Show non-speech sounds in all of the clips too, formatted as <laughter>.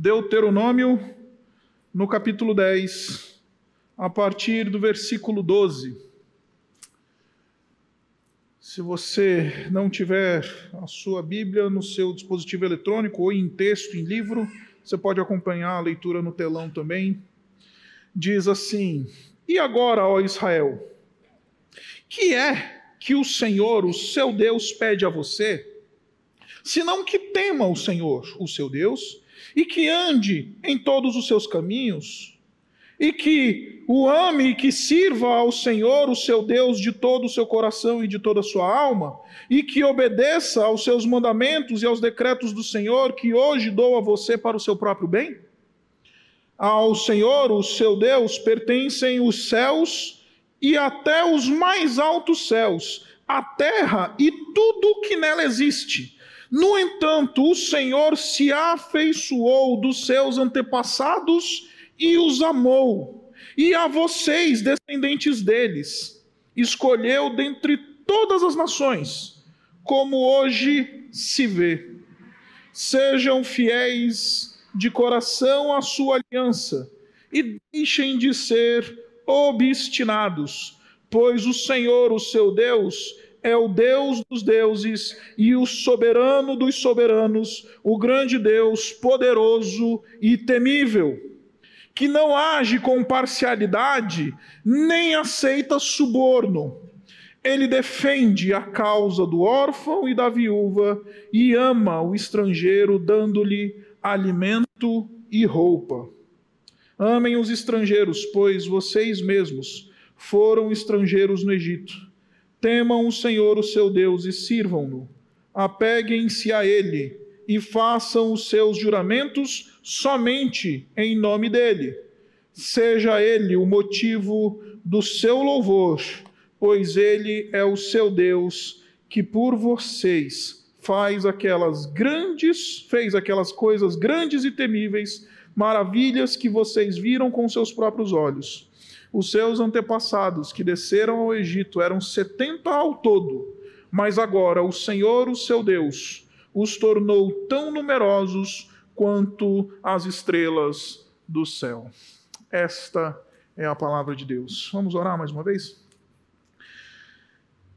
Deuteronômio, no capítulo 10, a partir do versículo 12. Se você não tiver a sua Bíblia no seu dispositivo eletrônico ou em texto, em livro, você pode acompanhar a leitura no telão também. Diz assim: E agora, ó Israel, que é que o Senhor, o seu Deus, pede a você? Senão que tema o Senhor, o seu Deus, e que ande em todos os seus caminhos, e que o ame e que sirva ao Senhor, o seu Deus, de todo o seu coração e de toda a sua alma, e que obedeça aos seus mandamentos e aos decretos do Senhor, que hoje dou a você para o seu próprio bem? Ao Senhor, o seu Deus, pertencem os céus e até os mais altos céus, a terra e tudo que nela existe no entanto, o Senhor se afeiçoou dos seus antepassados e os amou. E a vocês, descendentes deles, escolheu dentre todas as nações, como hoje se vê. Sejam fiéis de coração à sua aliança e deixem de ser obstinados, pois o Senhor, o seu Deus, é o Deus dos deuses e o soberano dos soberanos, o grande Deus, poderoso e temível, que não age com parcialidade, nem aceita suborno. Ele defende a causa do órfão e da viúva e ama o estrangeiro, dando-lhe alimento e roupa. Amem os estrangeiros, pois vocês mesmos foram estrangeiros no Egito. Temam o Senhor, o seu Deus, e sirvam-no. Apeguem-se a ele e façam os seus juramentos somente em nome dele. Seja ele o motivo do seu louvor, pois ele é o seu Deus que por vocês faz aquelas grandes, fez aquelas coisas grandes e temíveis, maravilhas que vocês viram com seus próprios olhos. Os seus antepassados que desceram ao Egito eram setenta ao todo, mas agora o Senhor, o seu Deus, os tornou tão numerosos quanto as estrelas do céu. Esta é a palavra de Deus. Vamos orar mais uma vez?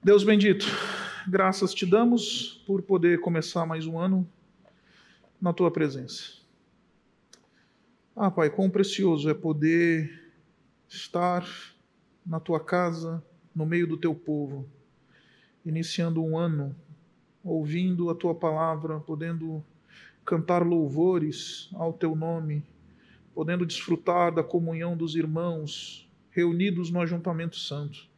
Deus bendito, graças te damos por poder começar mais um ano na tua presença. Ah, Pai, quão precioso é poder estar na tua casa, no meio do teu povo, iniciando um ano, ouvindo a tua palavra, podendo cantar louvores ao teu nome, podendo desfrutar da comunhão dos irmãos reunidos no ajuntamento santo.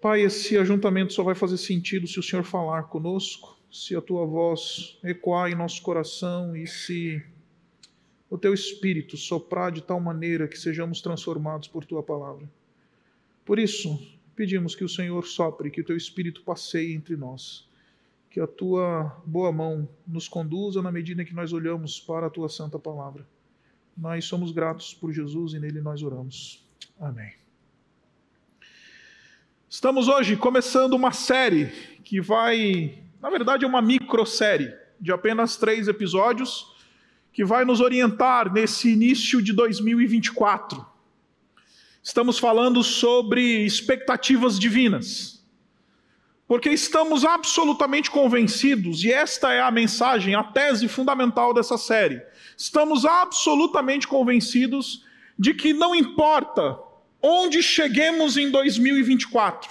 Pai, esse ajuntamento só vai fazer sentido se o Senhor falar conosco, se a tua voz ecoar em nosso coração e se o teu espírito soprar de tal maneira que sejamos transformados por tua palavra. Por isso, pedimos que o Senhor sopre, que o teu espírito passeie entre nós, que a tua boa mão nos conduza na medida que nós olhamos para a tua santa palavra. Nós somos gratos por Jesus e nele nós oramos. Amém. Estamos hoje começando uma série que vai, na verdade, é uma microsérie de apenas três episódios que vai nos orientar nesse início de 2024. Estamos falando sobre expectativas divinas. Porque estamos absolutamente convencidos, e esta é a mensagem, a tese fundamental dessa série. Estamos absolutamente convencidos de que não importa onde cheguemos em 2024,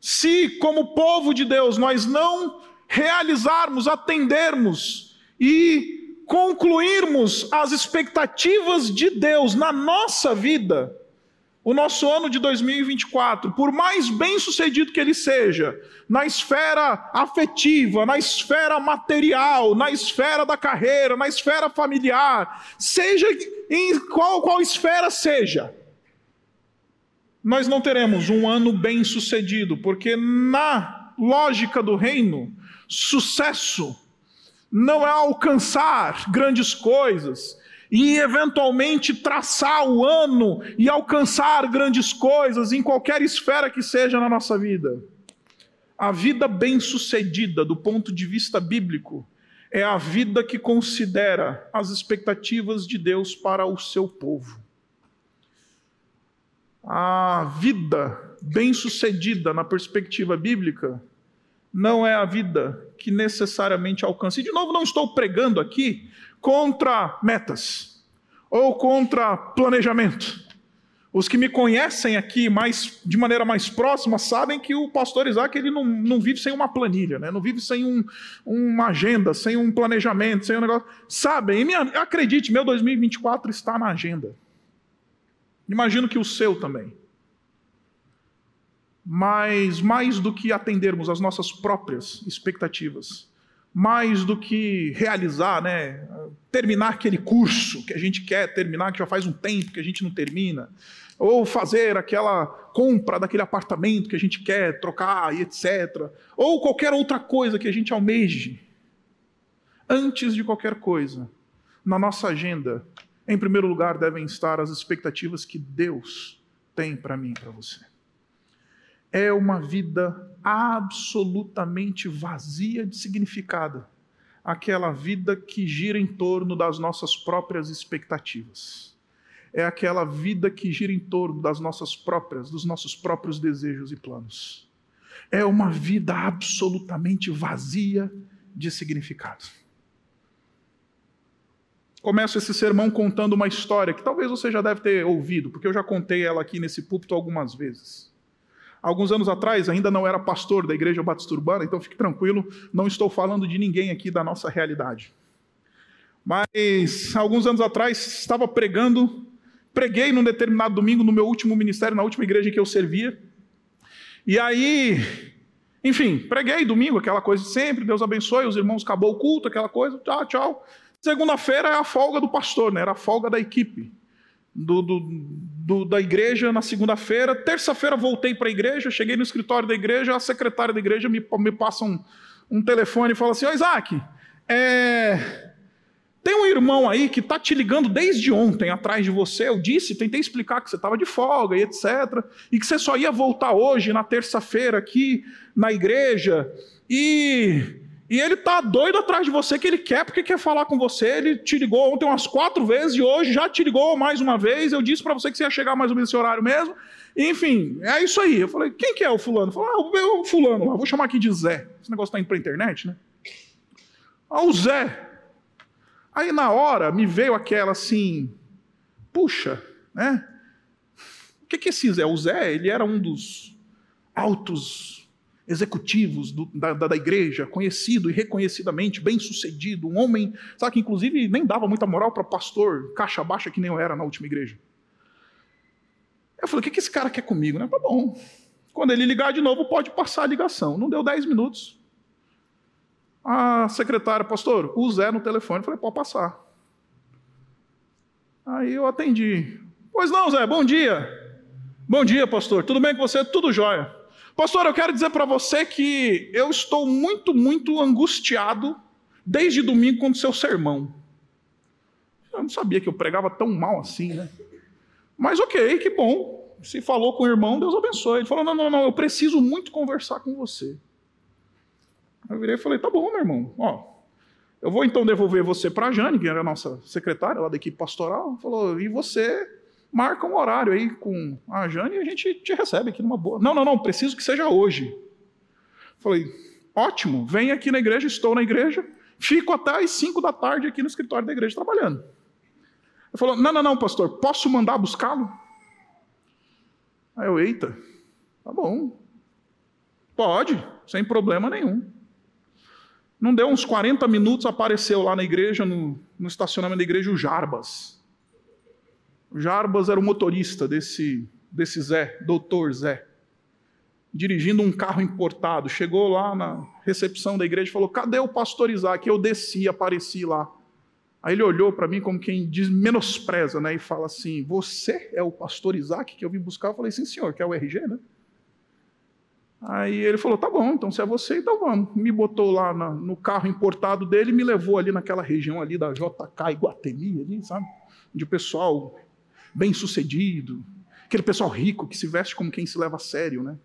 se, como povo de Deus, nós não realizarmos, atendermos e concluirmos as expectativas de Deus na nossa vida, o nosso ano de 2024, por mais bem sucedido que ele seja, na esfera afetiva, na esfera material, na esfera da carreira, na esfera familiar, seja em qual, qual esfera seja, nós não teremos um ano bem sucedido, porque na lógica do reino, sucesso não é alcançar grandes coisas e eventualmente traçar o ano e alcançar grandes coisas em qualquer esfera que seja na nossa vida. A vida bem-sucedida, do ponto de vista bíblico, é a vida que considera as expectativas de Deus para o seu povo. A vida bem-sucedida na perspectiva bíblica não é a vida que necessariamente alcança. E, de novo, não estou pregando aqui contra metas ou contra planejamento. Os que me conhecem aqui mais, de maneira mais próxima sabem que o pastor Isaac ele não, não vive sem uma planilha, né? não vive sem um, uma agenda, sem um planejamento, sem um negócio. Sabem, e acredite, meu 2024 está na agenda. Imagino que o seu também. Mas mais do que atendermos às nossas próprias expectativas, mais do que realizar, né, terminar aquele curso que a gente quer terminar, que já faz um tempo que a gente não termina, ou fazer aquela compra daquele apartamento que a gente quer trocar e etc. Ou qualquer outra coisa que a gente almeje. Antes de qualquer coisa, na nossa agenda, em primeiro lugar devem estar as expectativas que Deus tem para mim e para você. É uma vida absolutamente vazia de significado, aquela vida que gira em torno das nossas próprias expectativas é aquela vida que gira em torno das nossas próprias, dos nossos próprios desejos e planos. É uma vida absolutamente vazia de significado. Começo esse sermão contando uma história que talvez você já deve ter ouvido, porque eu já contei ela aqui nesse púlpito algumas vezes. Alguns anos atrás, ainda não era pastor da Igreja Batista Urbana, então fique tranquilo, não estou falando de ninguém aqui da nossa realidade. Mas alguns anos atrás estava pregando Preguei num determinado domingo no meu último ministério, na última igreja que eu servia. E aí, enfim, preguei domingo, aquela coisa de sempre, Deus abençoe, os irmãos acabou o culto, aquela coisa, tchau, tchau. Segunda-feira é a folga do pastor, né? era a folga da equipe do, do, do da igreja na segunda-feira. Terça-feira voltei para a igreja, cheguei no escritório da igreja, a secretária da igreja me, me passa um, um telefone e fala assim: Ô Isaac, é, tem um irmão aí que está te ligando desde ontem atrás de você. Eu disse, tentei explicar que você estava de folga e etc. E que você só ia voltar hoje, na terça-feira, aqui na igreja. E, e ele está doido atrás de você, que ele quer, porque quer falar com você. Ele te ligou ontem umas quatro vezes e hoje já te ligou mais uma vez. Eu disse para você que você ia chegar mais ou menos nesse horário mesmo. Enfim, é isso aí. Eu falei, quem que é o fulano? Falei, ah, o fulano lá. Vou chamar aqui de Zé. Esse negócio está indo para a internet, né? Ah, o Zé. Aí na hora me veio aquela assim, puxa, né? O que, que esse Zé? O Zé, ele era um dos altos executivos do, da, da, igreja, conhecido e reconhecidamente, bem sucedido, um homem, sabe que inclusive nem dava muita moral para pastor, caixa baixa que nem eu era na última igreja. Eu falei, o que, que esse cara quer comigo? Né? Tá bom. Quando ele ligar de novo, pode passar a ligação. Não deu 10 minutos. A secretária, pastor, o Zé no telefone. Falei, pode passar. Aí eu atendi. Pois não, Zé, bom dia. Bom dia, pastor. Tudo bem com você? Tudo jóia. Pastor, eu quero dizer para você que eu estou muito, muito angustiado desde domingo com o seu sermão. Eu não sabia que eu pregava tão mal assim, né? Mas ok, que bom. Se falou com o irmão, Deus abençoe. Ele falou: não, não, não, eu preciso muito conversar com você. Eu virei e falei: tá bom, meu irmão, ó, eu vou então devolver você para a Jane, que era a nossa secretária lá da equipe pastoral. Falou: e você marca um horário aí com a Jane e a gente te recebe aqui numa boa. Não, não, não, preciso que seja hoje. Falei: ótimo, vem aqui na igreja, estou na igreja, fico até às 5 da tarde aqui no escritório da igreja trabalhando. Ele falou: não, não, não, pastor, posso mandar buscá-lo? Aí eu, eita, tá bom. Pode, sem problema nenhum. Não deu uns 40 minutos, apareceu lá na igreja, no, no estacionamento da igreja, o Jarbas. O Jarbas era o motorista desse, desse Zé, doutor Zé, dirigindo um carro importado. Chegou lá na recepção da igreja e falou: Cadê o pastor Isaac? Eu desci, apareci lá. Aí ele olhou para mim como quem diz, menospreza, né? E fala assim: Você é o pastor Isaac que eu vim buscar? Eu falei: Sim, senhor, que é o RG, né? Aí ele falou: tá bom, então se é você, então vamos. Me botou lá na, no carro importado dele me levou ali naquela região ali da JK Iguatemi, ali, sabe? De pessoal bem sucedido, aquele pessoal rico que se veste como quem se leva a sério, né?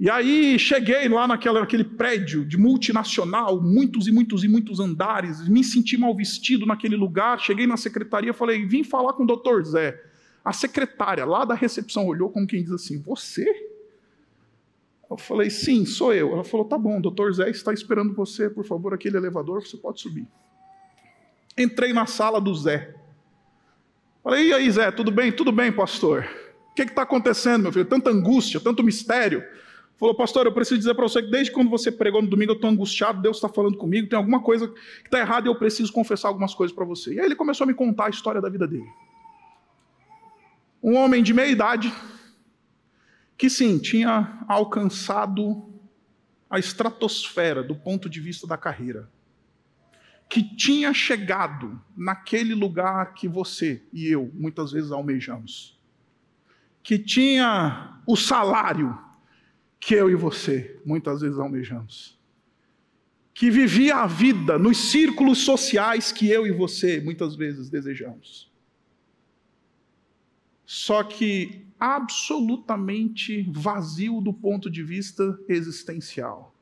E aí cheguei lá naquela, naquele prédio de multinacional, muitos e muitos e muitos andares, me senti mal vestido naquele lugar. Cheguei na secretaria, falei: vim falar com o doutor Zé. A secretária lá da recepção olhou como quem diz assim: Você? Eu falei: Sim, sou eu. Ela falou: Tá bom, doutor Zé está esperando você, por favor, aquele elevador, você pode subir. Entrei na sala do Zé. Falei: E aí, Zé, tudo bem? Tudo bem, pastor. O que está acontecendo, meu filho? Tanta angústia, tanto mistério. Falou, pastor, eu preciso dizer para você que desde quando você pregou no domingo eu estou angustiado, Deus está falando comigo, tem alguma coisa que está errada e eu preciso confessar algumas coisas para você. E aí ele começou a me contar a história da vida dele. Um homem de meia idade, que sim, tinha alcançado a estratosfera do ponto de vista da carreira. Que tinha chegado naquele lugar que você e eu muitas vezes almejamos. Que tinha o salário que eu e você muitas vezes almejamos. Que vivia a vida nos círculos sociais que eu e você muitas vezes desejamos. Só que absolutamente vazio do ponto de vista existencial.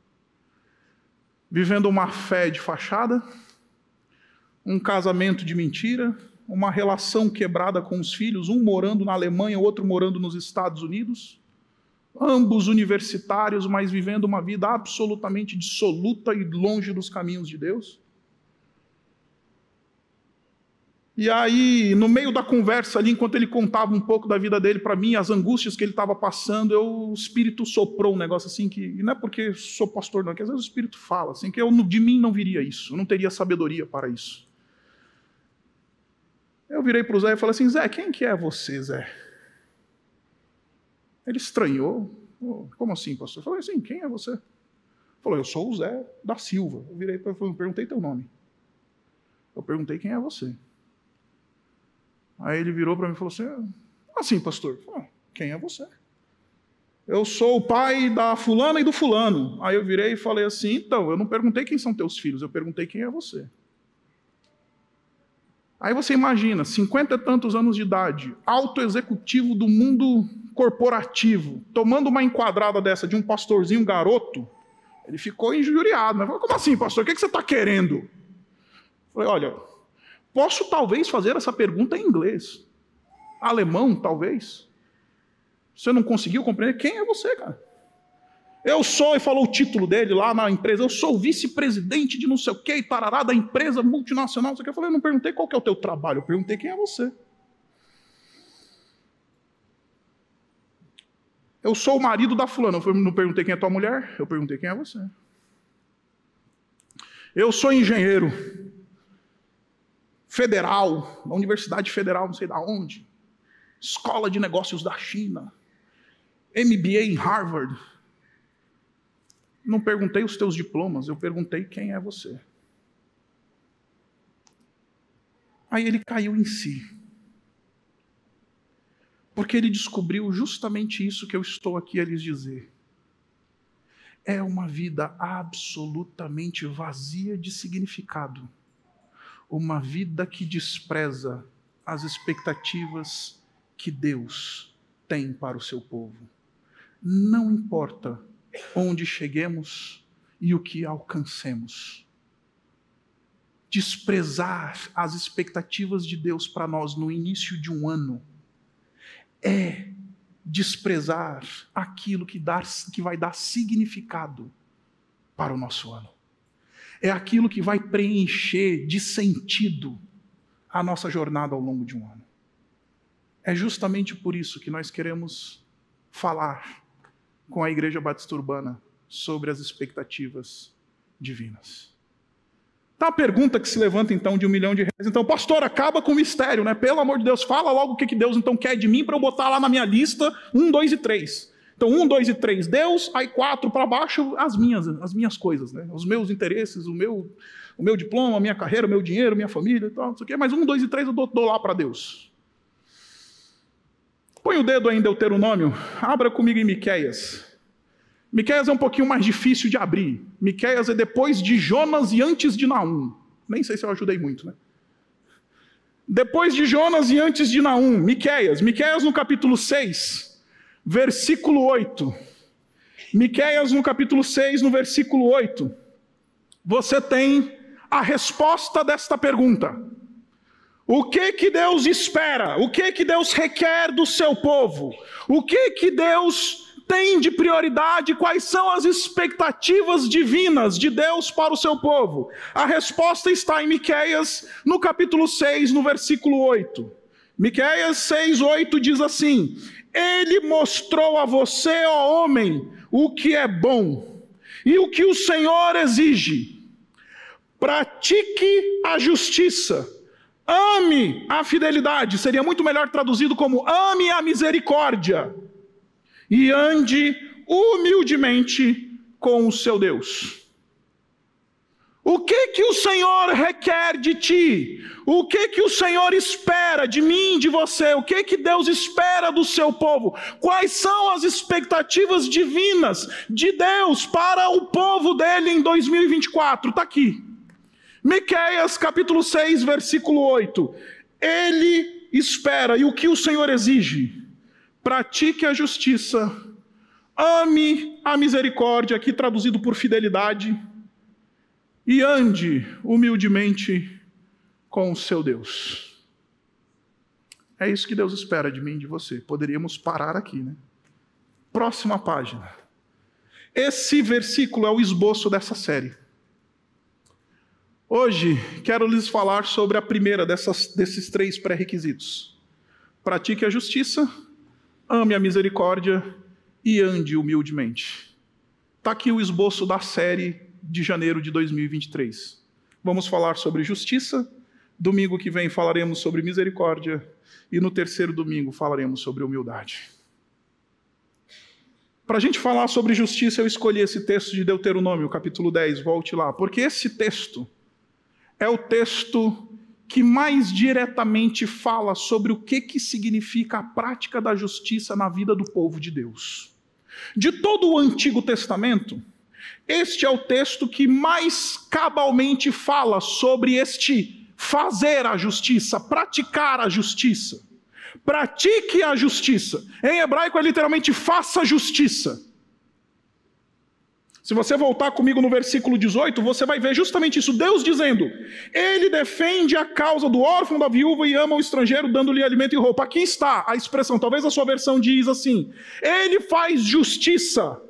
Vivendo uma fé de fachada, um casamento de mentira, uma relação quebrada com os filhos, um morando na Alemanha, outro morando nos Estados Unidos ambos universitários, mas vivendo uma vida absolutamente dissoluta e longe dos caminhos de Deus. E aí, no meio da conversa ali, enquanto ele contava um pouco da vida dele para mim, as angústias que ele estava passando, eu, o Espírito soprou um negócio assim que, e não é porque sou pastor não, é que às vezes o Espírito fala assim, que eu, de mim não viria isso, eu não teria sabedoria para isso. Eu virei para o Zé e falei assim, Zé, quem que é você, Zé? Ele estranhou. Como assim, pastor? Eu falei assim: quem é você? Ele falou: eu sou o Zé da Silva. Eu virei para ele perguntei teu nome. Eu perguntei quem é você. Aí ele virou para mim e falou assim: assim, pastor, falei, quem é você? Eu sou o pai da fulana e do fulano. Aí eu virei e falei assim: então, eu não perguntei quem são teus filhos, eu perguntei quem é você. Aí você imagina, cinquenta e tantos anos de idade, alto executivo do mundo corporativo, tomando uma enquadrada dessa de um pastorzinho garoto, ele ficou injuriado. Mas falou, como assim, pastor? O que você está querendo? Falei, olha, posso talvez fazer essa pergunta em inglês. Alemão, talvez. Você não conseguiu compreender? Quem é você, cara? Eu sou, e falou o título dele lá na empresa, eu sou vice-presidente de não sei o que, e tarará, da empresa multinacional. Eu falei, eu não perguntei qual que é o teu trabalho, eu perguntei quem é você. Eu sou o marido da fulana. Eu não perguntei quem é tua mulher, eu perguntei quem é você. Eu sou engenheiro federal, da Universidade Federal, não sei da onde. Escola de Negócios da China. MBA em Harvard. Não perguntei os teus diplomas, eu perguntei quem é você. Aí ele caiu em si. Porque ele descobriu justamente isso que eu estou aqui a lhes dizer. É uma vida absolutamente vazia de significado. Uma vida que despreza as expectativas que Deus tem para o seu povo. Não importa onde cheguemos e o que alcancemos. Desprezar as expectativas de Deus para nós no início de um ano é desprezar aquilo que, dá, que vai dar significado para o nosso ano. É aquilo que vai preencher de sentido a nossa jornada ao longo de um ano. É justamente por isso que nós queremos falar com a Igreja Batista Urbana sobre as expectativas divinas. Tá a pergunta que se levanta então de um milhão de reais. Então, pastor, acaba com o mistério, né? Pelo amor de Deus, fala logo o que, que Deus então quer de mim para eu botar lá na minha lista um, dois e três. Então, um, dois e três, Deus, aí quatro para baixo, as minhas, as minhas coisas, né? Os meus interesses, o meu, o meu diploma, a minha carreira, o meu dinheiro, minha família e tal, não sei o quê. Mas um, dois e três eu dou, dou lá para Deus. Põe o dedo aí em Deuteronômio, abra comigo em Miqueias. Miqueias é um pouquinho mais difícil de abrir. Miqueias é depois de Jonas e antes de Naum. Nem sei se eu ajudei muito, né? Depois de Jonas e antes de Naum, Miqueias. Miqueias no capítulo 6, versículo 8. Miqueias no capítulo 6, no versículo 8, você tem a resposta desta pergunta. O que que Deus espera? O que que Deus requer do seu povo? O que que Deus tem de prioridade? Quais são as expectativas divinas de Deus para o seu povo? A resposta está em Miqueias, no capítulo 6, no versículo 8. Miqueias 6, 8 diz assim: Ele mostrou a você, ó homem, o que é bom e o que o Senhor exige. Pratique a justiça Ame a fidelidade, seria muito melhor traduzido como ame a misericórdia e ande humildemente com o seu Deus. O que que o Senhor requer de ti? O que que o Senhor espera de mim, de você? O que que Deus espera do seu povo? Quais são as expectativas divinas de Deus para o povo dele em 2024? Está aqui. Miqueias capítulo 6, versículo 8. Ele espera, e o que o Senhor exige? Pratique a justiça, ame a misericórdia, aqui traduzido por fidelidade, e ande humildemente com o seu Deus. É isso que Deus espera de mim e de você. Poderíamos parar aqui, né? Próxima página. Esse versículo é o esboço dessa série. Hoje quero lhes falar sobre a primeira dessas, desses três pré-requisitos: pratique a justiça, ame a misericórdia e ande humildemente. Está aqui o esboço da série de janeiro de 2023. Vamos falar sobre justiça. Domingo que vem falaremos sobre misericórdia. E no terceiro domingo falaremos sobre humildade. Para a gente falar sobre justiça, eu escolhi esse texto de Deuteronômio, capítulo 10. Volte lá, porque esse texto é o texto que mais diretamente fala sobre o que, que significa a prática da justiça na vida do povo de Deus. De todo o Antigo Testamento, este é o texto que mais cabalmente fala sobre este fazer a justiça, praticar a justiça. Pratique a justiça. Em hebraico é literalmente faça justiça. Se você voltar comigo no versículo 18, você vai ver justamente isso. Deus dizendo: Ele defende a causa do órfão, da viúva e ama o estrangeiro, dando-lhe alimento e roupa. Aqui está a expressão, talvez a sua versão diz assim: Ele faz justiça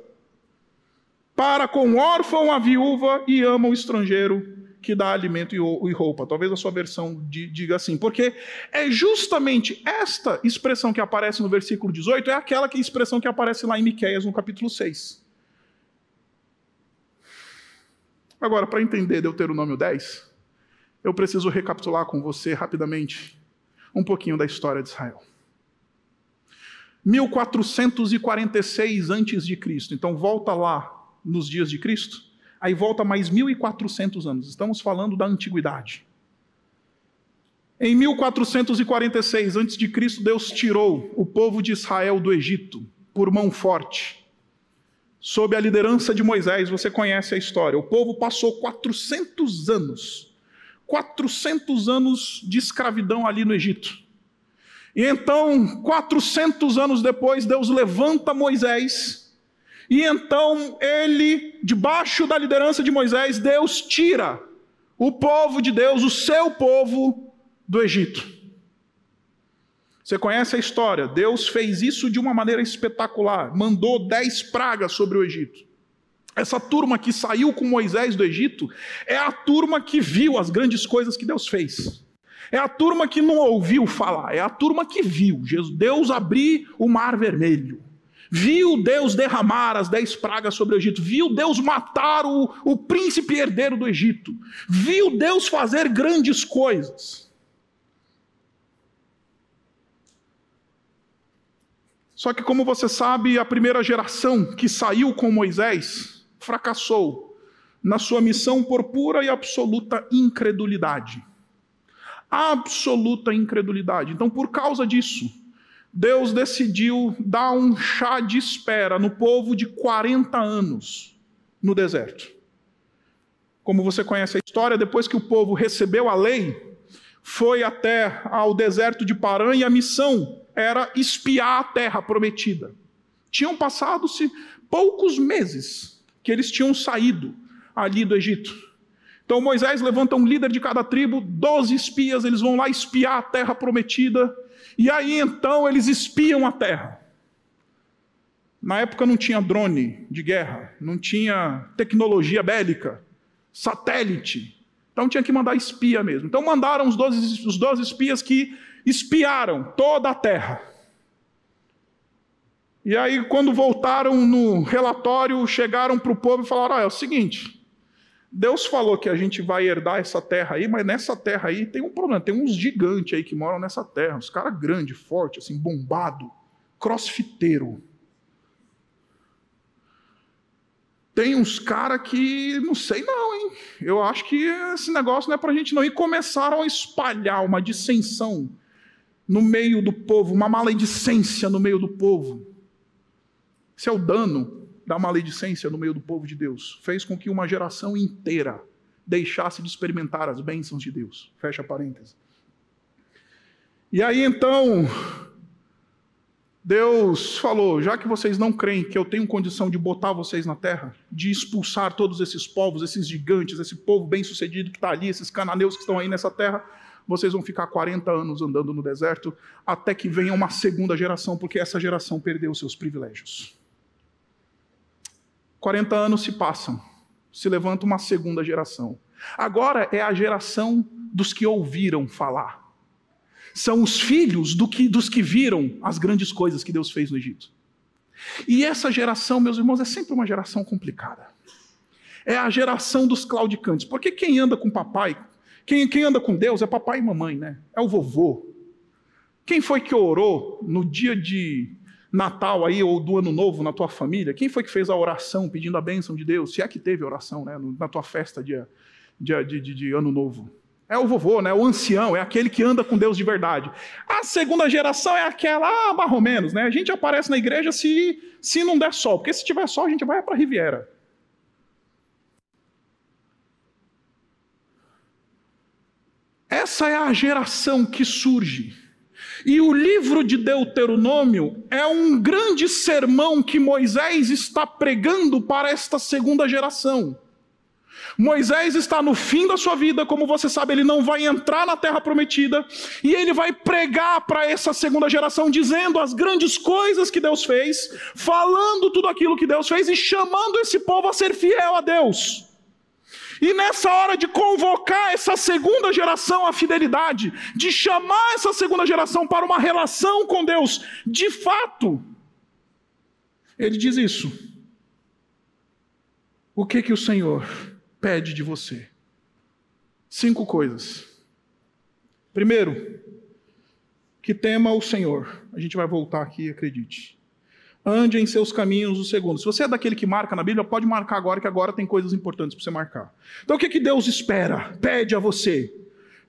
para com o órfão, a viúva e ama o estrangeiro que dá alimento e roupa. Talvez a sua versão diga assim, porque é justamente esta expressão que aparece no versículo 18 é aquela que expressão que aparece lá em Miqueias no capítulo 6. Agora, para entender Deuteronômio 10, eu preciso recapitular com você rapidamente um pouquinho da história de Israel. 1446 antes de Cristo. Então volta lá nos dias de Cristo, aí volta mais 1400 anos. Estamos falando da antiguidade. Em 1446 antes de Cristo, Deus tirou o povo de Israel do Egito por mão forte sob a liderança de Moisés, você conhece a história. O povo passou 400 anos, 400 anos de escravidão ali no Egito. E então, 400 anos depois, Deus levanta Moisés, e então ele, debaixo da liderança de Moisés, Deus tira o povo de Deus, o seu povo, do Egito. Você conhece a história? Deus fez isso de uma maneira espetacular. Mandou dez pragas sobre o Egito. Essa turma que saiu com Moisés do Egito é a turma que viu as grandes coisas que Deus fez. É a turma que não ouviu falar, é a turma que viu Deus abrir o mar vermelho. Viu Deus derramar as dez pragas sobre o Egito, viu Deus matar o, o príncipe herdeiro do Egito, viu Deus fazer grandes coisas. Só que, como você sabe, a primeira geração que saiu com Moisés fracassou na sua missão por pura e absoluta incredulidade. Absoluta incredulidade. Então, por causa disso, Deus decidiu dar um chá de espera no povo de 40 anos no deserto. Como você conhece a história, depois que o povo recebeu a lei, foi até ao deserto de Parã e a missão era espiar a terra prometida. Tinham passado-se poucos meses que eles tinham saído ali do Egito. Então Moisés levanta um líder de cada tribo, doze espias, eles vão lá espiar a terra prometida, e aí então eles espiam a terra. Na época não tinha drone de guerra, não tinha tecnologia bélica, satélite. Então tinha que mandar espia mesmo. Então mandaram os 12, os 12 espias que espiaram toda a terra. E aí, quando voltaram no relatório, chegaram para o povo e falaram: ah, é o seguinte, Deus falou que a gente vai herdar essa terra aí, mas nessa terra aí tem um problema, tem uns gigantes aí que moram nessa terra, uns caras grandes, fortes, assim, bombado, crossfiteiro. Tem uns caras que não sei não, hein? Eu acho que esse negócio não é para a gente não. E começaram a espalhar uma dissensão no meio do povo, uma maledicência no meio do povo. Esse é o dano da maledicência no meio do povo de Deus. Fez com que uma geração inteira deixasse de experimentar as bênçãos de Deus. Fecha parênteses. E aí então, Deus falou: já que vocês não creem que eu tenho condição de botar vocês na terra, de expulsar todos esses povos, esses gigantes, esse povo bem-sucedido que está ali, esses cananeus que estão aí nessa terra, vocês vão ficar 40 anos andando no deserto até que venha uma segunda geração, porque essa geração perdeu seus privilégios. 40 anos se passam, se levanta uma segunda geração. Agora é a geração dos que ouviram falar são os filhos do que, dos que viram as grandes coisas que Deus fez no Egito. E essa geração, meus irmãos, é sempre uma geração complicada. É a geração dos claudicantes. Porque quem anda com papai, quem, quem anda com Deus é papai e mamãe, né? É o vovô. Quem foi que orou no dia de Natal aí, ou do Ano Novo na tua família? Quem foi que fez a oração pedindo a bênção de Deus? Se é que teve oração, né? Na tua festa de, de, de, de Ano Novo. É o vovô, né? o ancião, é aquele que anda com Deus de verdade. A segunda geração é aquela, ah, mais ou menos, né? A gente aparece na igreja se, se não der sol, porque se tiver sol a gente vai para a Riviera. Essa é a geração que surge. E o livro de Deuteronômio é um grande sermão que Moisés está pregando para esta segunda geração. Moisés está no fim da sua vida, como você sabe, ele não vai entrar na terra prometida, e ele vai pregar para essa segunda geração, dizendo as grandes coisas que Deus fez, falando tudo aquilo que Deus fez e chamando esse povo a ser fiel a Deus. E nessa hora de convocar essa segunda geração à fidelidade, de chamar essa segunda geração para uma relação com Deus, de fato, ele diz isso. O que que o Senhor pede de você? Cinco coisas. Primeiro, que tema o Senhor. A gente vai voltar aqui, acredite. Ande em seus caminhos o segundo. Se você é daquele que marca na Bíblia, pode marcar agora, que agora tem coisas importantes para você marcar. Então o que, que Deus espera? Pede a você.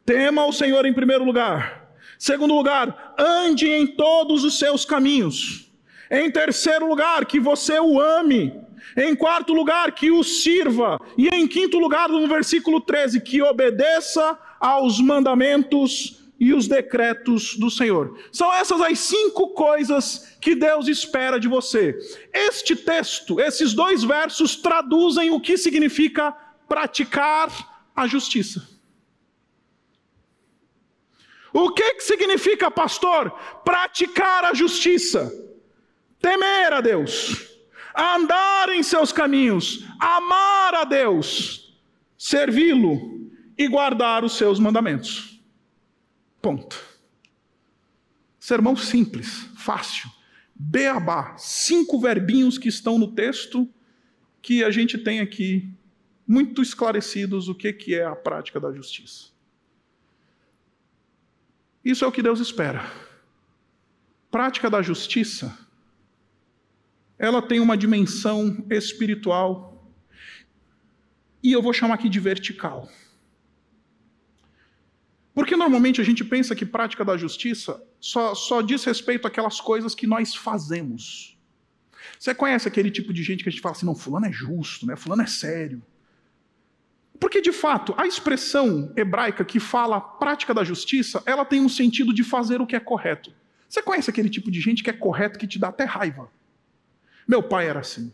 Tema o Senhor em primeiro lugar. Segundo lugar, ande em todos os seus caminhos. Em terceiro lugar, que você o ame. Em quarto lugar, que o sirva. E em quinto lugar, no versículo 13, que obedeça aos mandamentos e os decretos do Senhor. São essas as cinco coisas que Deus espera de você. Este texto, esses dois versos, traduzem o que significa praticar a justiça. O que, que significa, pastor? Praticar a justiça. Temer a Deus andar em seus caminhos, amar a Deus, servi-lo e guardar os seus mandamentos. Ponto. Sermão simples, fácil. Beabá, cinco verbinhos que estão no texto que a gente tem aqui muito esclarecidos o que, que é a prática da justiça. Isso é o que Deus espera. Prática da justiça ela tem uma dimensão espiritual e eu vou chamar aqui de vertical. Porque normalmente a gente pensa que prática da justiça só, só diz respeito àquelas coisas que nós fazemos. Você conhece aquele tipo de gente que a gente fala assim, não, fulano é justo, né? fulano é sério. Porque, de fato, a expressão hebraica que fala prática da justiça, ela tem um sentido de fazer o que é correto. Você conhece aquele tipo de gente que é correto que te dá até raiva? Meu pai era assim.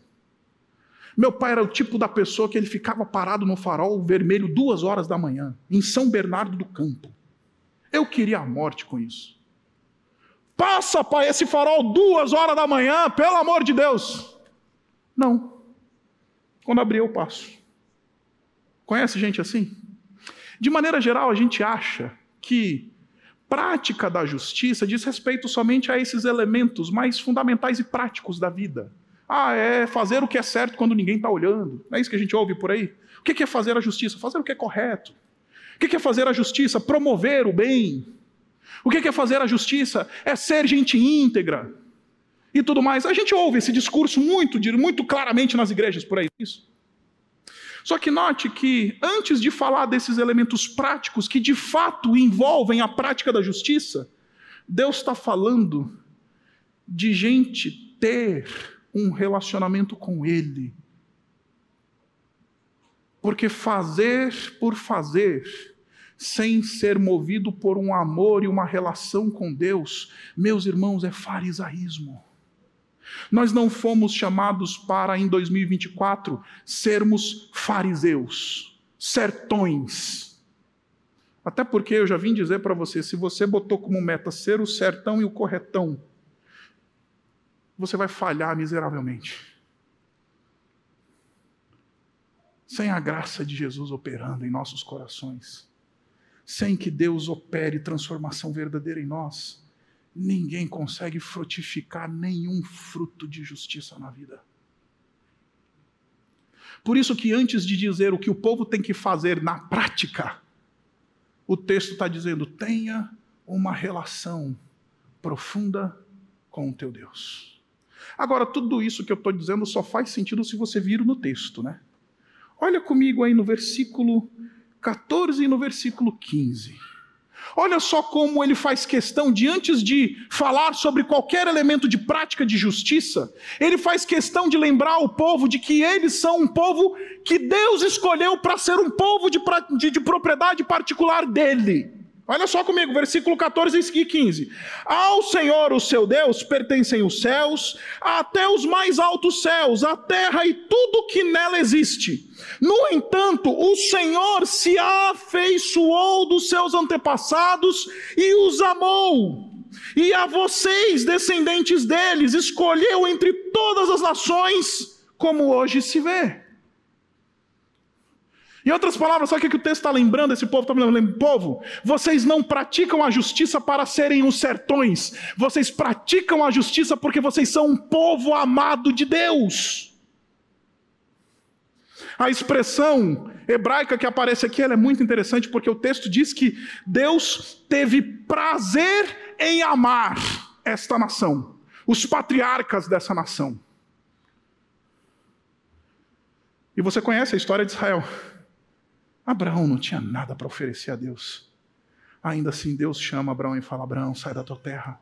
Meu pai era o tipo da pessoa que ele ficava parado no farol vermelho duas horas da manhã, em São Bernardo do Campo. Eu queria a morte com isso. Passa, pai, esse farol duas horas da manhã, pelo amor de Deus. Não. Quando abrir, eu passo. Conhece gente assim? De maneira geral, a gente acha que prática da justiça diz respeito somente a esses elementos mais fundamentais e práticos da vida. Ah, é fazer o que é certo quando ninguém está olhando. Não é isso que a gente ouve por aí? O que é fazer a justiça? Fazer o que é correto. O que é fazer a justiça? Promover o bem. O que é fazer a justiça? É ser gente íntegra. E tudo mais. A gente ouve esse discurso muito, muito claramente nas igrejas por aí. Isso. Só que note que, antes de falar desses elementos práticos que de fato envolvem a prática da justiça, Deus está falando de gente ter um relacionamento com Ele. Porque fazer por fazer, sem ser movido por um amor e uma relação com Deus, meus irmãos, é farisaísmo. Nós não fomos chamados para, em 2024, sermos fariseus, sertões. Até porque eu já vim dizer para você: se você botou como meta ser o sertão e o corretão, você vai falhar miseravelmente. Sem a graça de Jesus operando em nossos corações, sem que Deus opere transformação verdadeira em nós, ninguém consegue frutificar nenhum fruto de justiça na vida. Por isso que antes de dizer o que o povo tem que fazer na prática, o texto está dizendo: tenha uma relação profunda com o teu Deus. Agora, tudo isso que eu estou dizendo só faz sentido se você vir no texto, né? Olha comigo aí no versículo 14 e no versículo 15. Olha só como ele faz questão de, antes de falar sobre qualquer elemento de prática de justiça, ele faz questão de lembrar o povo de que eles são um povo que Deus escolheu para ser um povo de, de, de propriedade particular dele. Olha só comigo, versículo 14 e 15. Ao Senhor, o seu Deus, pertencem os céus, até os mais altos céus, a terra e tudo que nela existe. No entanto, o Senhor se afeiçoou dos seus antepassados e os amou. E a vocês, descendentes deles, escolheu entre todas as nações, como hoje se vê. Em outras palavras, sabe o que o texto está lembrando? Esse povo está lembrando, povo, vocês não praticam a justiça para serem os sertões, vocês praticam a justiça porque vocês são um povo amado de Deus. A expressão hebraica que aparece aqui é muito interessante porque o texto diz que Deus teve prazer em amar esta nação, os patriarcas dessa nação. E você conhece a história de Israel. Abraão não tinha nada para oferecer a Deus. Ainda assim, Deus chama Abraão e fala: Abraão, sai da tua terra,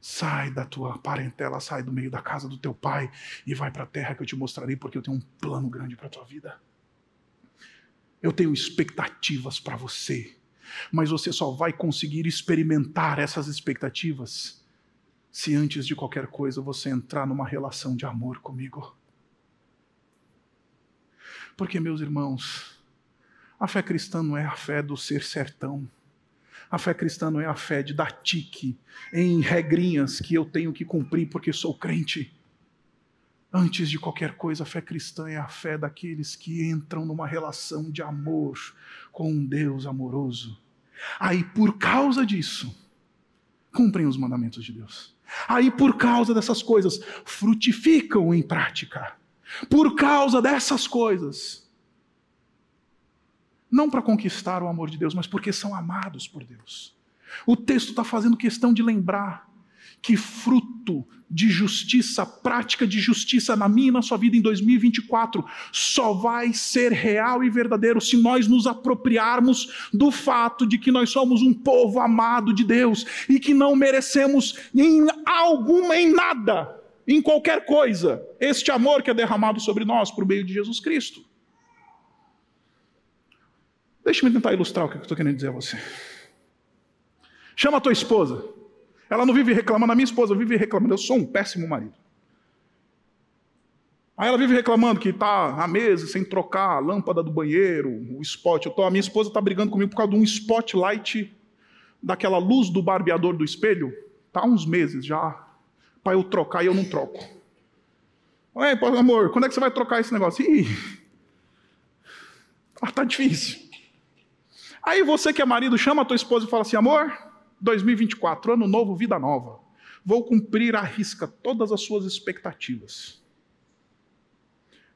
sai da tua parentela, sai do meio da casa do teu pai e vai para a terra que eu te mostrarei, porque eu tenho um plano grande para a tua vida. Eu tenho expectativas para você, mas você só vai conseguir experimentar essas expectativas se antes de qualquer coisa você entrar numa relação de amor comigo. Porque, meus irmãos, a fé cristã não é a fé do ser sertão. A fé cristã não é a fé de dar tique em regrinhas que eu tenho que cumprir porque sou crente. Antes de qualquer coisa, a fé cristã é a fé daqueles que entram numa relação de amor com um Deus amoroso. Aí, por causa disso, cumprem os mandamentos de Deus. Aí, por causa dessas coisas, frutificam em prática. Por causa dessas coisas, não para conquistar o amor de Deus, mas porque são amados por Deus. O texto está fazendo questão de lembrar que fruto de justiça, prática de justiça na minha e na sua vida em 2024, só vai ser real e verdadeiro se nós nos apropriarmos do fato de que nós somos um povo amado de Deus e que não merecemos em alguma, em nada, em qualquer coisa, este amor que é derramado sobre nós por meio de Jesus Cristo. Deixa-me tentar ilustrar o que eu estou querendo dizer a você. Chama a tua esposa. Ela não vive reclamando, a minha esposa vive reclamando, eu sou um péssimo marido. Aí ela vive reclamando que está à mesa sem trocar a lâmpada do banheiro, o spot. Eu tô, a minha esposa está brigando comigo por causa de um spotlight daquela luz do barbeador do espelho. Está há uns meses já para eu trocar e eu não troco. Oi, amor, quando é que você vai trocar esse negócio? Ih, <laughs> ah, tá difícil. Aí você que é marido chama a tua esposa e fala assim: amor, 2024, ano novo, vida nova. Vou cumprir à risca todas as suas expectativas.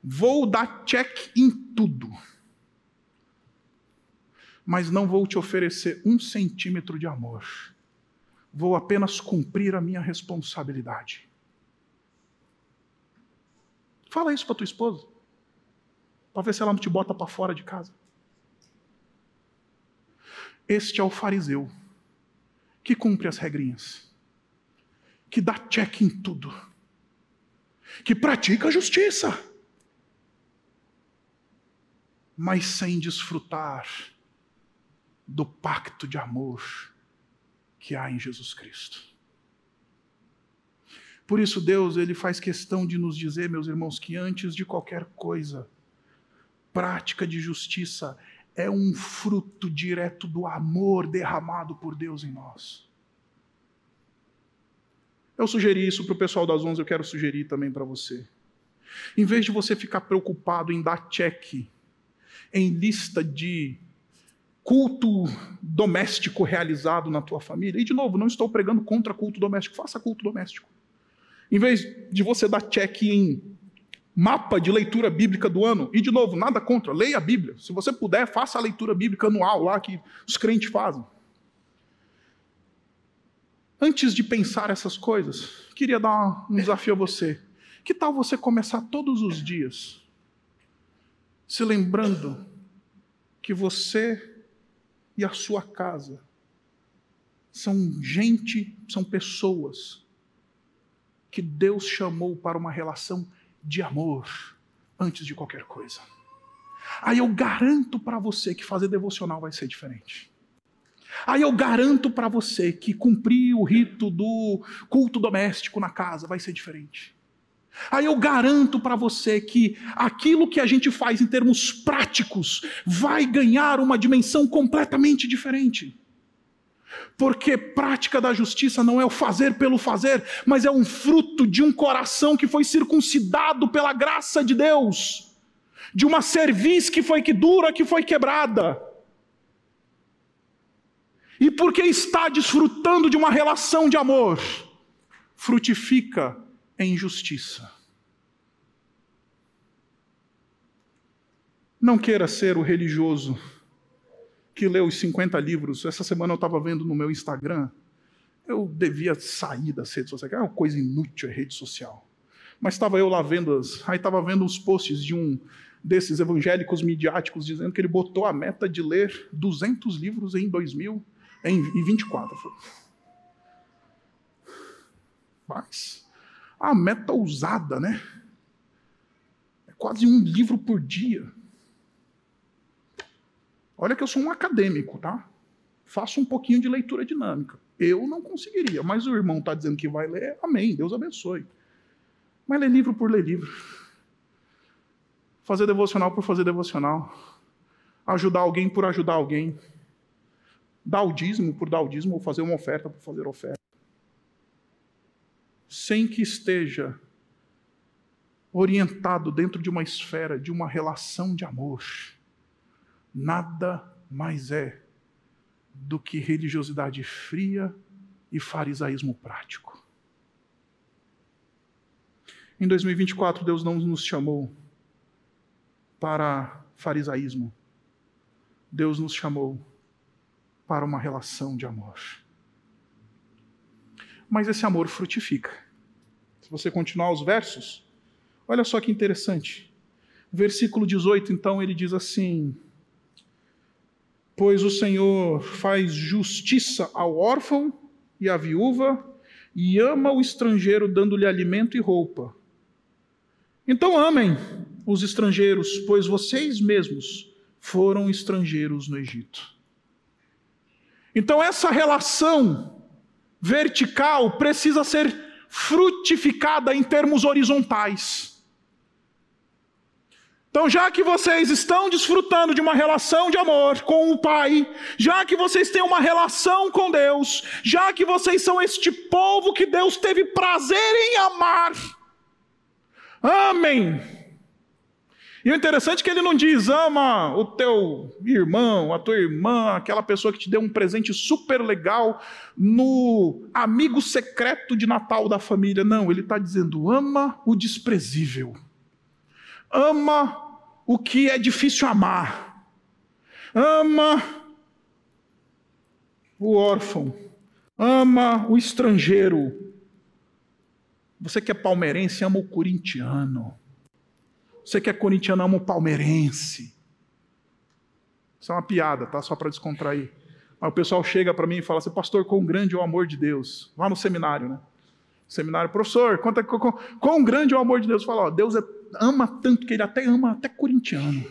Vou dar check em tudo. Mas não vou te oferecer um centímetro de amor. Vou apenas cumprir a minha responsabilidade. Fala isso para tua esposa. Para ver se ela não te bota para fora de casa. Este é o fariseu que cumpre as regrinhas, que dá check em tudo, que pratica a justiça mas sem desfrutar do pacto de amor que há em Jesus Cristo. Por isso Deus, ele faz questão de nos dizer, meus irmãos, que antes de qualquer coisa, prática de justiça é um fruto direto do amor derramado por Deus em nós. Eu sugeri isso para o pessoal das 11, eu quero sugerir também para você. Em vez de você ficar preocupado em dar cheque em lista de culto doméstico realizado na tua família. E de novo, não estou pregando contra culto doméstico, faça culto doméstico. Em vez de você dar check em mapa de leitura bíblica do ano, e de novo, nada contra, leia a Bíblia. Se você puder, faça a leitura bíblica anual lá que os crentes fazem. Antes de pensar essas coisas, queria dar um desafio a você. Que tal você começar todos os dias se lembrando que você e a sua casa são gente, são pessoas que Deus chamou para uma relação de amor antes de qualquer coisa. Aí eu garanto para você que fazer devocional vai ser diferente. Aí eu garanto para você que cumprir o rito do culto doméstico na casa vai ser diferente. Aí eu garanto para você que aquilo que a gente faz em termos práticos vai ganhar uma dimensão completamente diferente. Porque prática da justiça não é o fazer pelo fazer, mas é um fruto de um coração que foi circuncidado pela graça de Deus, de uma cerviz que foi que dura, que foi quebrada. E porque está desfrutando de uma relação de amor, frutifica em justiça. Não queira ser o religioso que lê os 50 livros. Essa semana eu estava vendo no meu Instagram. Eu devia sair das redes sociais. É uma coisa inútil a rede social. Mas estava eu lá vendo as. Aí estava vendo os posts de um desses evangélicos midiáticos dizendo que ele botou a meta de ler 200 livros em 2024. Mas a meta ousada, né? É quase um livro por dia. Olha que eu sou um acadêmico, tá? Faço um pouquinho de leitura dinâmica. Eu não conseguiria, mas o irmão está dizendo que vai ler, amém, Deus abençoe. Mas ler livro por ler livro. Fazer devocional por fazer devocional. Ajudar alguém por ajudar alguém. Dar o dízimo por dar o dízimo, ou fazer uma oferta por fazer oferta sem que esteja orientado dentro de uma esfera de uma relação de amor, nada mais é do que religiosidade fria e farisaísmo prático. Em 2024, Deus não nos chamou para farisaísmo. Deus nos chamou para uma relação de amor mas esse amor frutifica. Se você continuar os versos, olha só que interessante. Versículo 18, então, ele diz assim: Pois o Senhor faz justiça ao órfão e à viúva, e ama o estrangeiro, dando-lhe alimento e roupa. Então amem os estrangeiros, pois vocês mesmos foram estrangeiros no Egito. Então, essa relação vertical precisa ser frutificada em termos horizontais. Então, já que vocês estão desfrutando de uma relação de amor com o Pai, já que vocês têm uma relação com Deus, já que vocês são este povo que Deus teve prazer em amar, amem. E o interessante é que ele não diz ama o teu irmão, a tua irmã, aquela pessoa que te deu um presente super legal no amigo secreto de Natal da família. Não, ele está dizendo ama o desprezível. Ama o que é difícil amar. Ama o órfão. Ama o estrangeiro. Você que é palmeirense, ama o corintiano. Você que é corintiano, ama o palmeirense. Isso é uma piada, tá? Só para descontrair. Mas o pessoal chega para mim e fala assim, pastor, quão grande é o amor de Deus. Lá no seminário, né? Seminário, professor, quão, quão grande é o amor de Deus? Fala, ó, Deus é ama tanto que ele até ama até corintiano.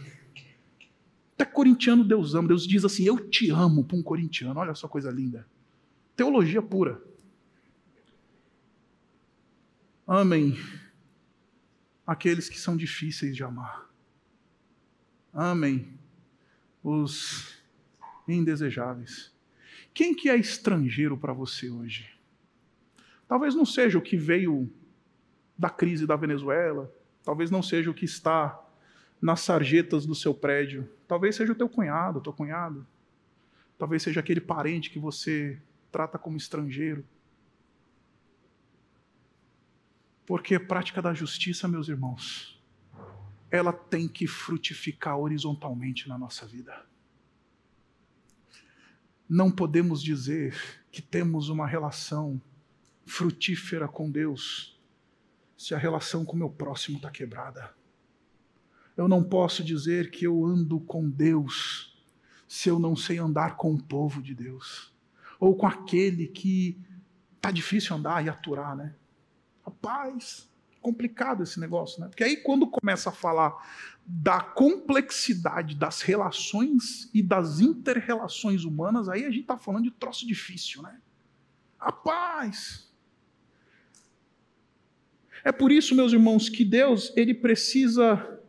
Até corintiano Deus ama. Deus diz assim: Eu te amo para um corintiano. Olha só coisa linda. Teologia pura. Amem aqueles que são difíceis de amar. Amem os indesejáveis. Quem que é estrangeiro para você hoje? Talvez não seja o que veio da crise da Venezuela, Talvez não seja o que está nas sarjetas do seu prédio. Talvez seja o teu cunhado, teu cunhado. Talvez seja aquele parente que você trata como estrangeiro. Porque a prática da justiça, meus irmãos, ela tem que frutificar horizontalmente na nossa vida. Não podemos dizer que temos uma relação frutífera com Deus se a relação com o meu próximo está quebrada. Eu não posso dizer que eu ando com Deus se eu não sei andar com o povo de Deus. Ou com aquele que está difícil andar e aturar, né? Rapaz, complicado esse negócio, né? Porque aí quando começa a falar da complexidade das relações e das interrelações humanas, aí a gente está falando de troço difícil, né? Rapaz, é por isso, meus irmãos, que Deus ele precisa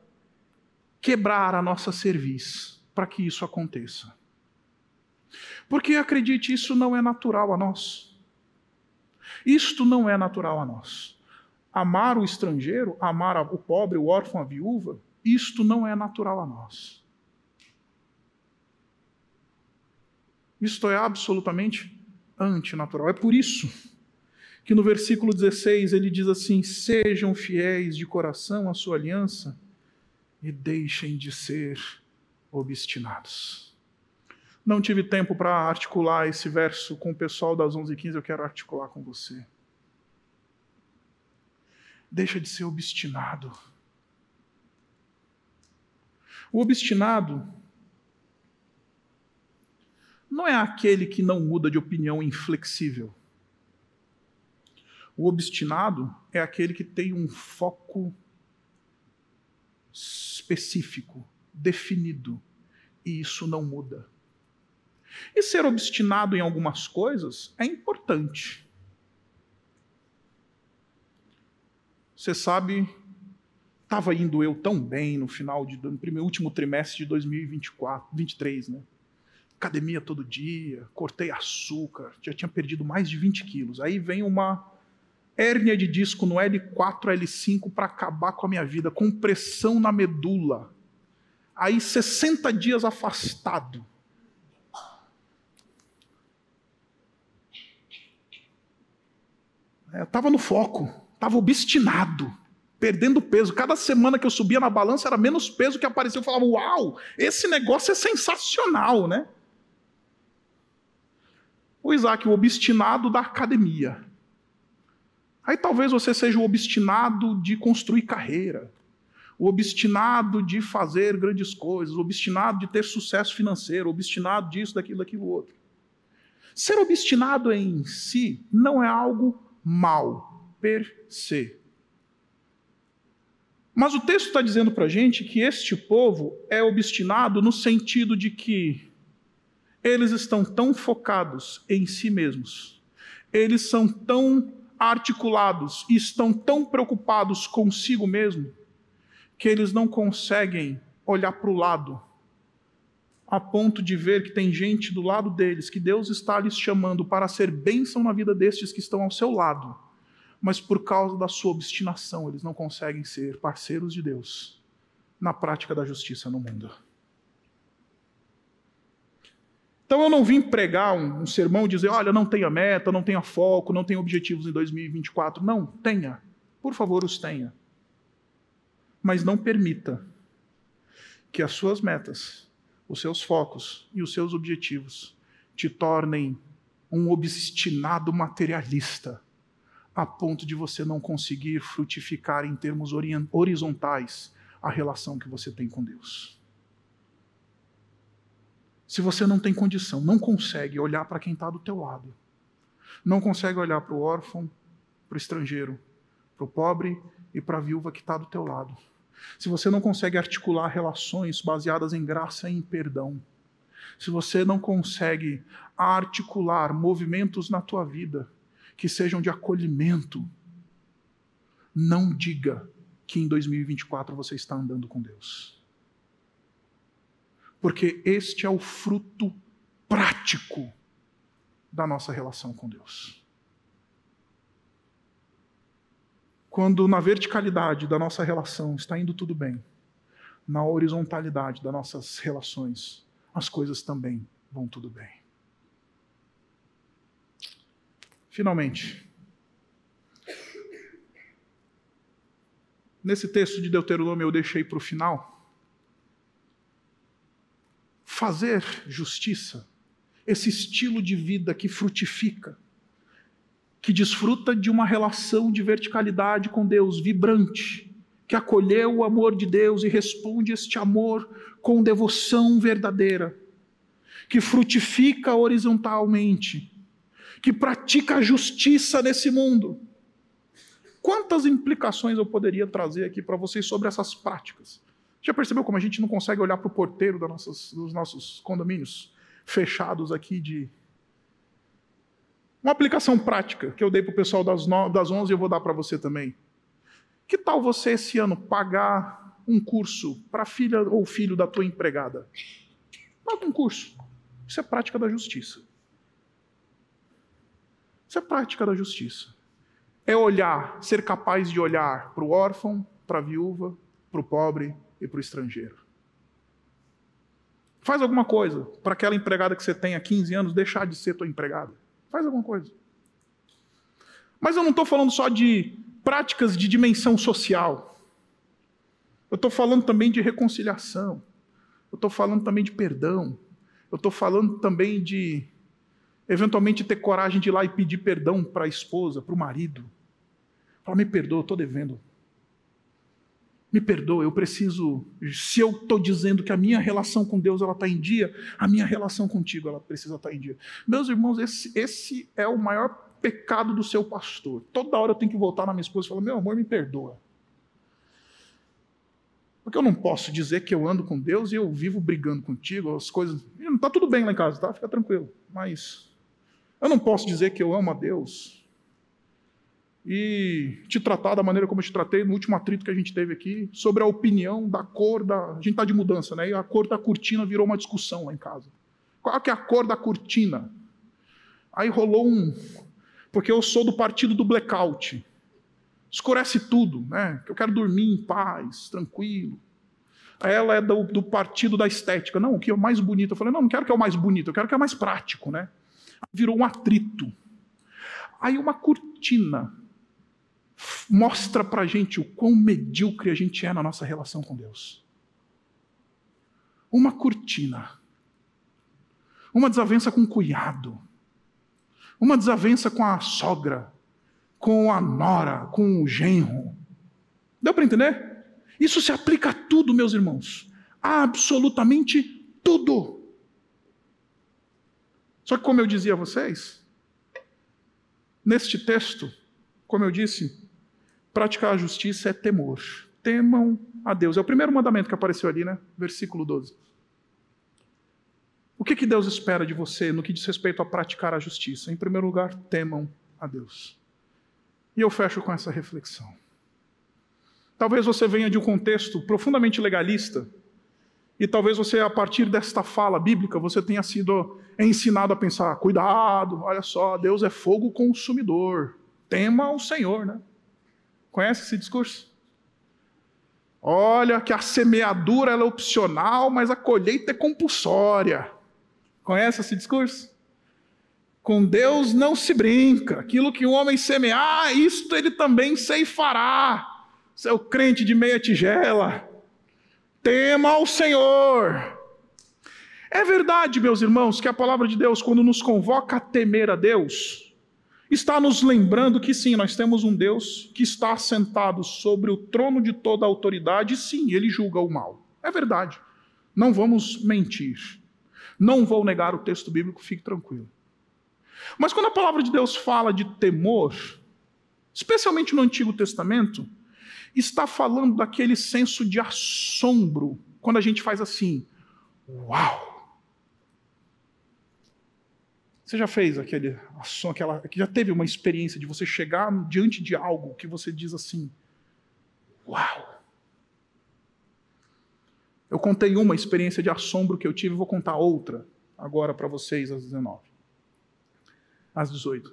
quebrar a nossa cerviz para que isso aconteça. Porque acredite, isso não é natural a nós. Isto não é natural a nós. Amar o estrangeiro, amar o pobre, o órfão, a viúva, isto não é natural a nós. Isto é absolutamente antinatural. É por isso que no versículo 16 ele diz assim: Sejam fiéis de coração à sua aliança e deixem de ser obstinados. Não tive tempo para articular esse verso com o pessoal das 11h15, eu quero articular com você. Deixa de ser obstinado. O obstinado não é aquele que não muda de opinião inflexível. O obstinado é aquele que tem um foco específico, definido, e isso não muda. E ser obstinado em algumas coisas é importante. Você sabe, estava indo eu tão bem no final de, no primeiro último trimestre de 2024, 23, né? Academia todo dia, cortei açúcar, já tinha perdido mais de 20 quilos. Aí vem uma hérnia de disco no L4, L5 para acabar com a minha vida, com pressão na medula. Aí 60 dias afastado. É, eu estava no foco, estava obstinado, perdendo peso. Cada semana que eu subia na balança era menos peso que aparecia. Eu falava, uau, esse negócio é sensacional, né? O Isaac, o obstinado da academia. Aí talvez você seja o obstinado de construir carreira, o obstinado de fazer grandes coisas, o obstinado de ter sucesso financeiro, o obstinado disso, daquilo, daquilo outro. Ser obstinado em si não é algo mal, per se. Mas o texto está dizendo para a gente que este povo é obstinado no sentido de que eles estão tão focados em si mesmos, eles são tão articulados e estão tão preocupados consigo mesmo que eles não conseguem olhar para o lado, a ponto de ver que tem gente do lado deles, que Deus está lhes chamando para ser bênção na vida destes que estão ao seu lado, mas por causa da sua obstinação, eles não conseguem ser parceiros de Deus na prática da justiça no mundo. Então eu não vim pregar um, um sermão e dizer, olha, não tenha meta, não tenha foco, não tenha objetivos em 2024. Não, tenha. Por favor, os tenha. Mas não permita que as suas metas, os seus focos e os seus objetivos te tornem um obstinado materialista, a ponto de você não conseguir frutificar em termos horizontais a relação que você tem com Deus. Se você não tem condição, não consegue olhar para quem está do teu lado, não consegue olhar para o órfão, para o estrangeiro, para o pobre e para a viúva que está do teu lado. Se você não consegue articular relações baseadas em graça e em perdão, se você não consegue articular movimentos na tua vida que sejam de acolhimento, não diga que em 2024 você está andando com Deus porque este é o fruto prático da nossa relação com Deus. Quando na verticalidade da nossa relação está indo tudo bem, na horizontalidade das nossas relações, as coisas também vão tudo bem. Finalmente, nesse texto de Deuteronômio eu deixei para o final fazer justiça, esse estilo de vida que frutifica, que desfruta de uma relação de verticalidade com Deus vibrante, que acolheu o amor de Deus e responde este amor com devoção verdadeira, que frutifica horizontalmente, que pratica a justiça nesse mundo. Quantas implicações eu poderia trazer aqui para vocês sobre essas práticas? Já percebeu como a gente não consegue olhar para o porteiro nossas, dos nossos condomínios fechados aqui de. Uma aplicação prática que eu dei para o pessoal das, no... das 11 e eu vou dar para você também. Que tal você esse ano pagar um curso para filha ou filho da tua empregada? Paga um curso. Isso é prática da justiça. Isso é prática da justiça. É olhar, ser capaz de olhar para o órfão, para a viúva, para o pobre, e para o estrangeiro. Faz alguma coisa para aquela empregada que você tem há 15 anos deixar de ser tua empregada. Faz alguma coisa. Mas eu não estou falando só de práticas de dimensão social. Eu estou falando também de reconciliação. Eu estou falando também de perdão. Eu estou falando também de, eventualmente, ter coragem de ir lá e pedir perdão para a esposa, para o marido. Fala, me perdoa, estou devendo me perdoa, eu preciso. Se eu estou dizendo que a minha relação com Deus ela está em dia, a minha relação contigo ela precisa estar tá em dia. Meus irmãos, esse, esse é o maior pecado do seu pastor. Toda hora eu tenho que voltar na minha esposa e falar: meu amor, me perdoa. Porque eu não posso dizer que eu ando com Deus e eu vivo brigando contigo, as coisas. Está tudo bem lá em casa, tá? Fica tranquilo. Mas eu não posso dizer que eu amo a Deus e te tratar da maneira como eu te tratei no último atrito que a gente teve aqui, sobre a opinião da cor da. A gente está de mudança, né? E a cor da cortina virou uma discussão lá em casa. Qual que é a cor da cortina? Aí rolou um. Porque eu sou do partido do blackout. Escurece tudo, né? Eu quero dormir em paz, tranquilo. Ela é do, do partido da estética. Não, o que é o mais bonito? Eu falei, não, não quero que é o mais bonito, eu quero que é o mais prático, né? Virou um atrito. Aí uma cortina mostra para a gente o quão medíocre a gente é na nossa relação com Deus. Uma cortina, uma desavença com o cunhado, uma desavença com a sogra, com a nora, com o genro. Deu para entender? Isso se aplica a tudo, meus irmãos. Absolutamente tudo. Só que, como eu dizia a vocês, neste texto, como eu disse, Praticar a justiça é temor. Temam a Deus. É o primeiro mandamento que apareceu ali, né? Versículo 12. O que, que Deus espera de você no que diz respeito a praticar a justiça? Em primeiro lugar, temam a Deus. E eu fecho com essa reflexão. Talvez você venha de um contexto profundamente legalista, e talvez você, a partir desta fala bíblica, você tenha sido ensinado a pensar: cuidado, olha só, Deus é fogo consumidor, tema o Senhor, né? Conhece esse discurso? Olha que a semeadura é opcional, mas a colheita é compulsória. Conhece esse discurso? Com Deus não se brinca. Aquilo que um homem semear, isto ele também ceifará. Seu crente de meia tigela. Tema ao Senhor. É verdade, meus irmãos, que a palavra de Deus, quando nos convoca a temer a Deus, está nos lembrando que sim, nós temos um Deus que está assentado sobre o trono de toda a autoridade, e sim, ele julga o mal. É verdade. Não vamos mentir. Não vou negar o texto bíblico, fique tranquilo. Mas quando a palavra de Deus fala de temor, especialmente no Antigo Testamento, está falando daquele senso de assombro, quando a gente faz assim: Uau! Você já fez aquele aquela, que já teve uma experiência de você chegar diante de algo que você diz assim: Uau! Eu contei uma experiência de assombro que eu tive, vou contar outra agora para vocês às 19. Às 18.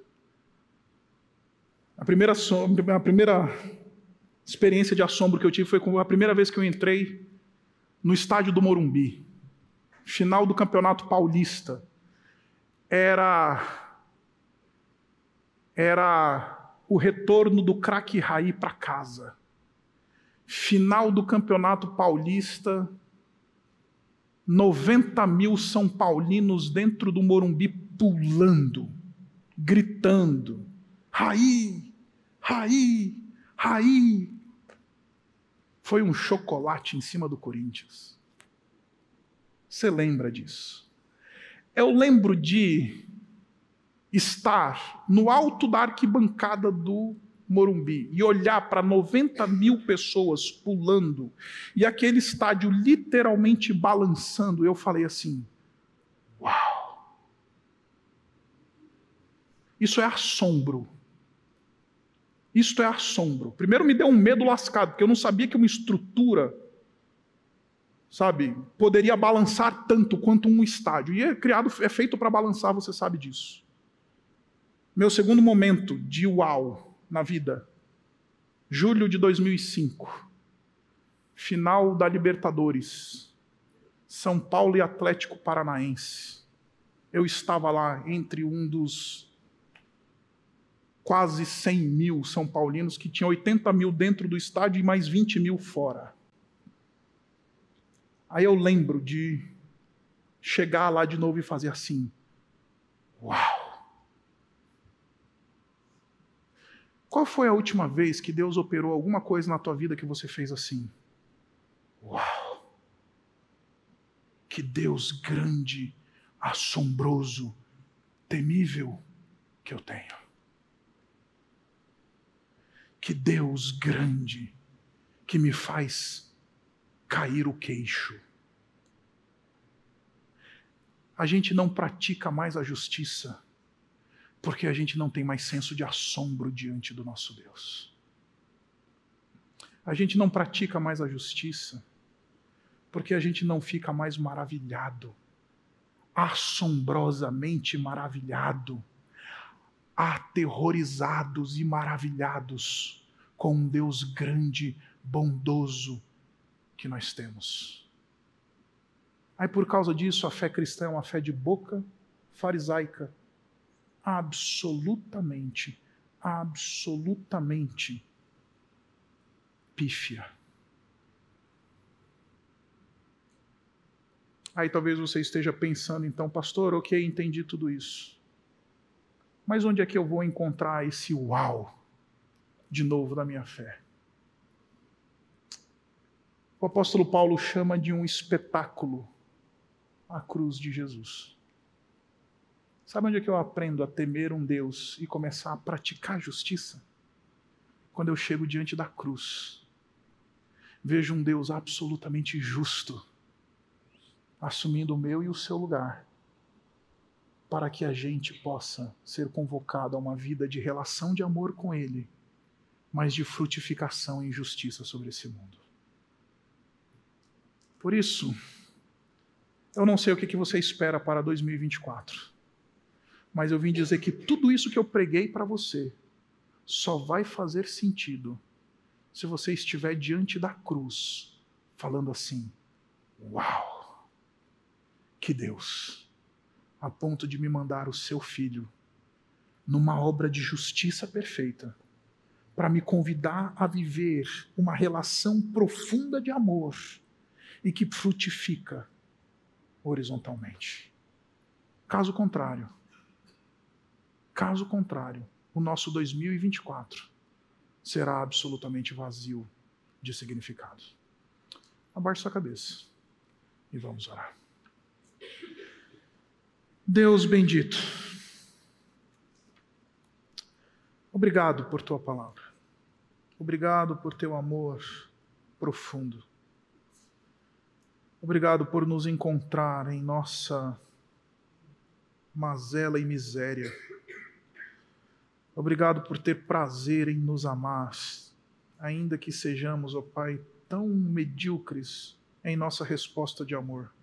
A primeira, a primeira experiência de assombro que eu tive foi a primeira vez que eu entrei no estádio do Morumbi, final do Campeonato Paulista. Era era o retorno do craque Raí para casa. Final do Campeonato Paulista, 90 mil São Paulinos dentro do Morumbi pulando, gritando: Raí, Raí, Raí, foi um chocolate em cima do Corinthians. Você lembra disso? Eu lembro de estar no alto da arquibancada do Morumbi e olhar para 90 mil pessoas pulando e aquele estádio literalmente balançando. Eu falei assim: Uau! Isso é assombro. Isto é assombro. Primeiro me deu um medo lascado, porque eu não sabia que uma estrutura, sabe, poderia balançar tanto quanto um estádio. E é criado, é feito para balançar, você sabe disso. Meu segundo momento de uau na vida, julho de 2005, final da Libertadores, São Paulo e Atlético Paranaense. Eu estava lá entre um dos quase 100 mil São Paulinos, que tinham 80 mil dentro do estádio e mais 20 mil fora. Aí eu lembro de chegar lá de novo e fazer assim: Uau! Qual foi a última vez que Deus operou alguma coisa na tua vida que você fez assim? Uau! Que Deus grande, assombroso, temível que eu tenho. Que Deus grande que me faz cair o queixo. A gente não pratica mais a justiça porque a gente não tem mais senso de assombro diante do nosso Deus. A gente não pratica mais a justiça porque a gente não fica mais maravilhado, assombrosamente maravilhado aterrorizados e maravilhados com um Deus grande, bondoso que nós temos. Aí por causa disso, a fé cristã é uma fé de boca farisaica, absolutamente, absolutamente pífia. Aí talvez você esteja pensando, então, pastor, ok, entendi tudo isso. Mas onde é que eu vou encontrar esse uau de novo da minha fé? O apóstolo Paulo chama de um espetáculo a cruz de Jesus. Sabe onde é que eu aprendo a temer um Deus e começar a praticar justiça? Quando eu chego diante da cruz, vejo um Deus absolutamente justo, assumindo o meu e o seu lugar para que a gente possa ser convocado a uma vida de relação de amor com Ele, mas de frutificação em justiça sobre esse mundo. Por isso, eu não sei o que você espera para 2024, mas eu vim dizer que tudo isso que eu preguei para você só vai fazer sentido se você estiver diante da cruz, falando assim: Uau! Que Deus! A ponto de me mandar o seu filho numa obra de justiça perfeita, para me convidar a viver uma relação profunda de amor e que frutifica horizontalmente. Caso contrário, caso contrário, o nosso 2024 será absolutamente vazio de significado. Abaixe sua cabeça e vamos orar. Deus bendito, obrigado por tua palavra, obrigado por teu amor profundo, obrigado por nos encontrar em nossa mazela e miséria Obrigado por ter prazer em nos amar, ainda que sejamos, ó Pai, tão medíocres em nossa resposta de amor.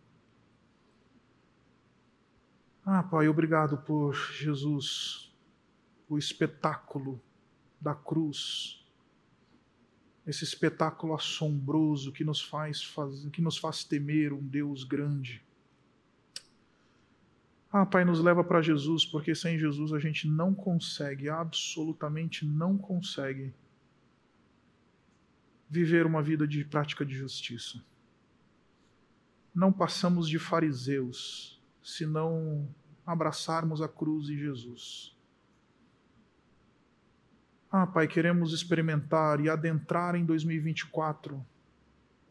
Ah, Pai, obrigado por Jesus, o espetáculo da cruz, esse espetáculo assombroso que nos faz, faz, que nos faz temer um Deus grande. Ah, Pai, nos leva para Jesus, porque sem Jesus a gente não consegue, absolutamente não consegue, viver uma vida de prática de justiça. Não passamos de fariseus se não abraçarmos a cruz e Jesus. Ah, Pai, queremos experimentar e adentrar em 2024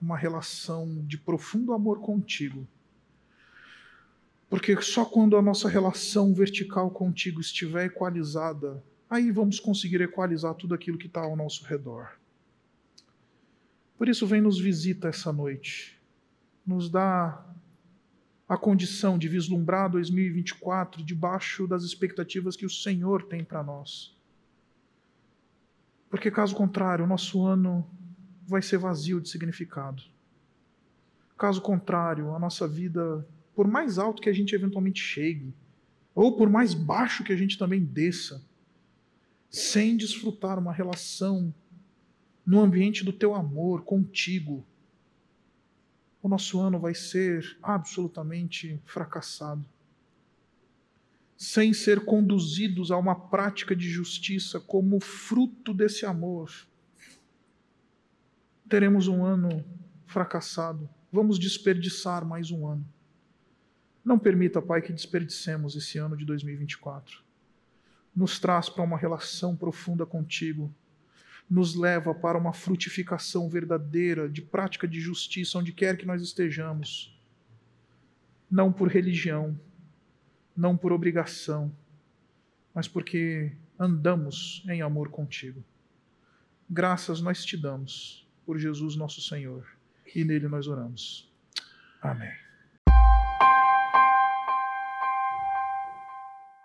uma relação de profundo amor contigo porque só quando a nossa relação vertical contigo estiver equalizada, aí vamos conseguir equalizar tudo aquilo que está ao nosso redor. Por isso, vem nos visita essa noite, nos dá a condição de vislumbrar 2024 debaixo das expectativas que o Senhor tem para nós. Porque, caso contrário, o nosso ano vai ser vazio de significado. Caso contrário, a nossa vida por mais alto que a gente eventualmente chegue, ou por mais baixo que a gente também desça, sem desfrutar uma relação no ambiente do teu amor contigo, o nosso ano vai ser absolutamente fracassado. Sem ser conduzidos a uma prática de justiça como fruto desse amor, teremos um ano fracassado. Vamos desperdiçar mais um ano. Não permita, Pai, que desperdicemos esse ano de 2024. Nos traz para uma relação profunda contigo. Nos leva para uma frutificação verdadeira de prática de justiça onde quer que nós estejamos. Não por religião, não por obrigação, mas porque andamos em amor contigo. Graças nós te damos por Jesus nosso Senhor e nele nós oramos. Amém.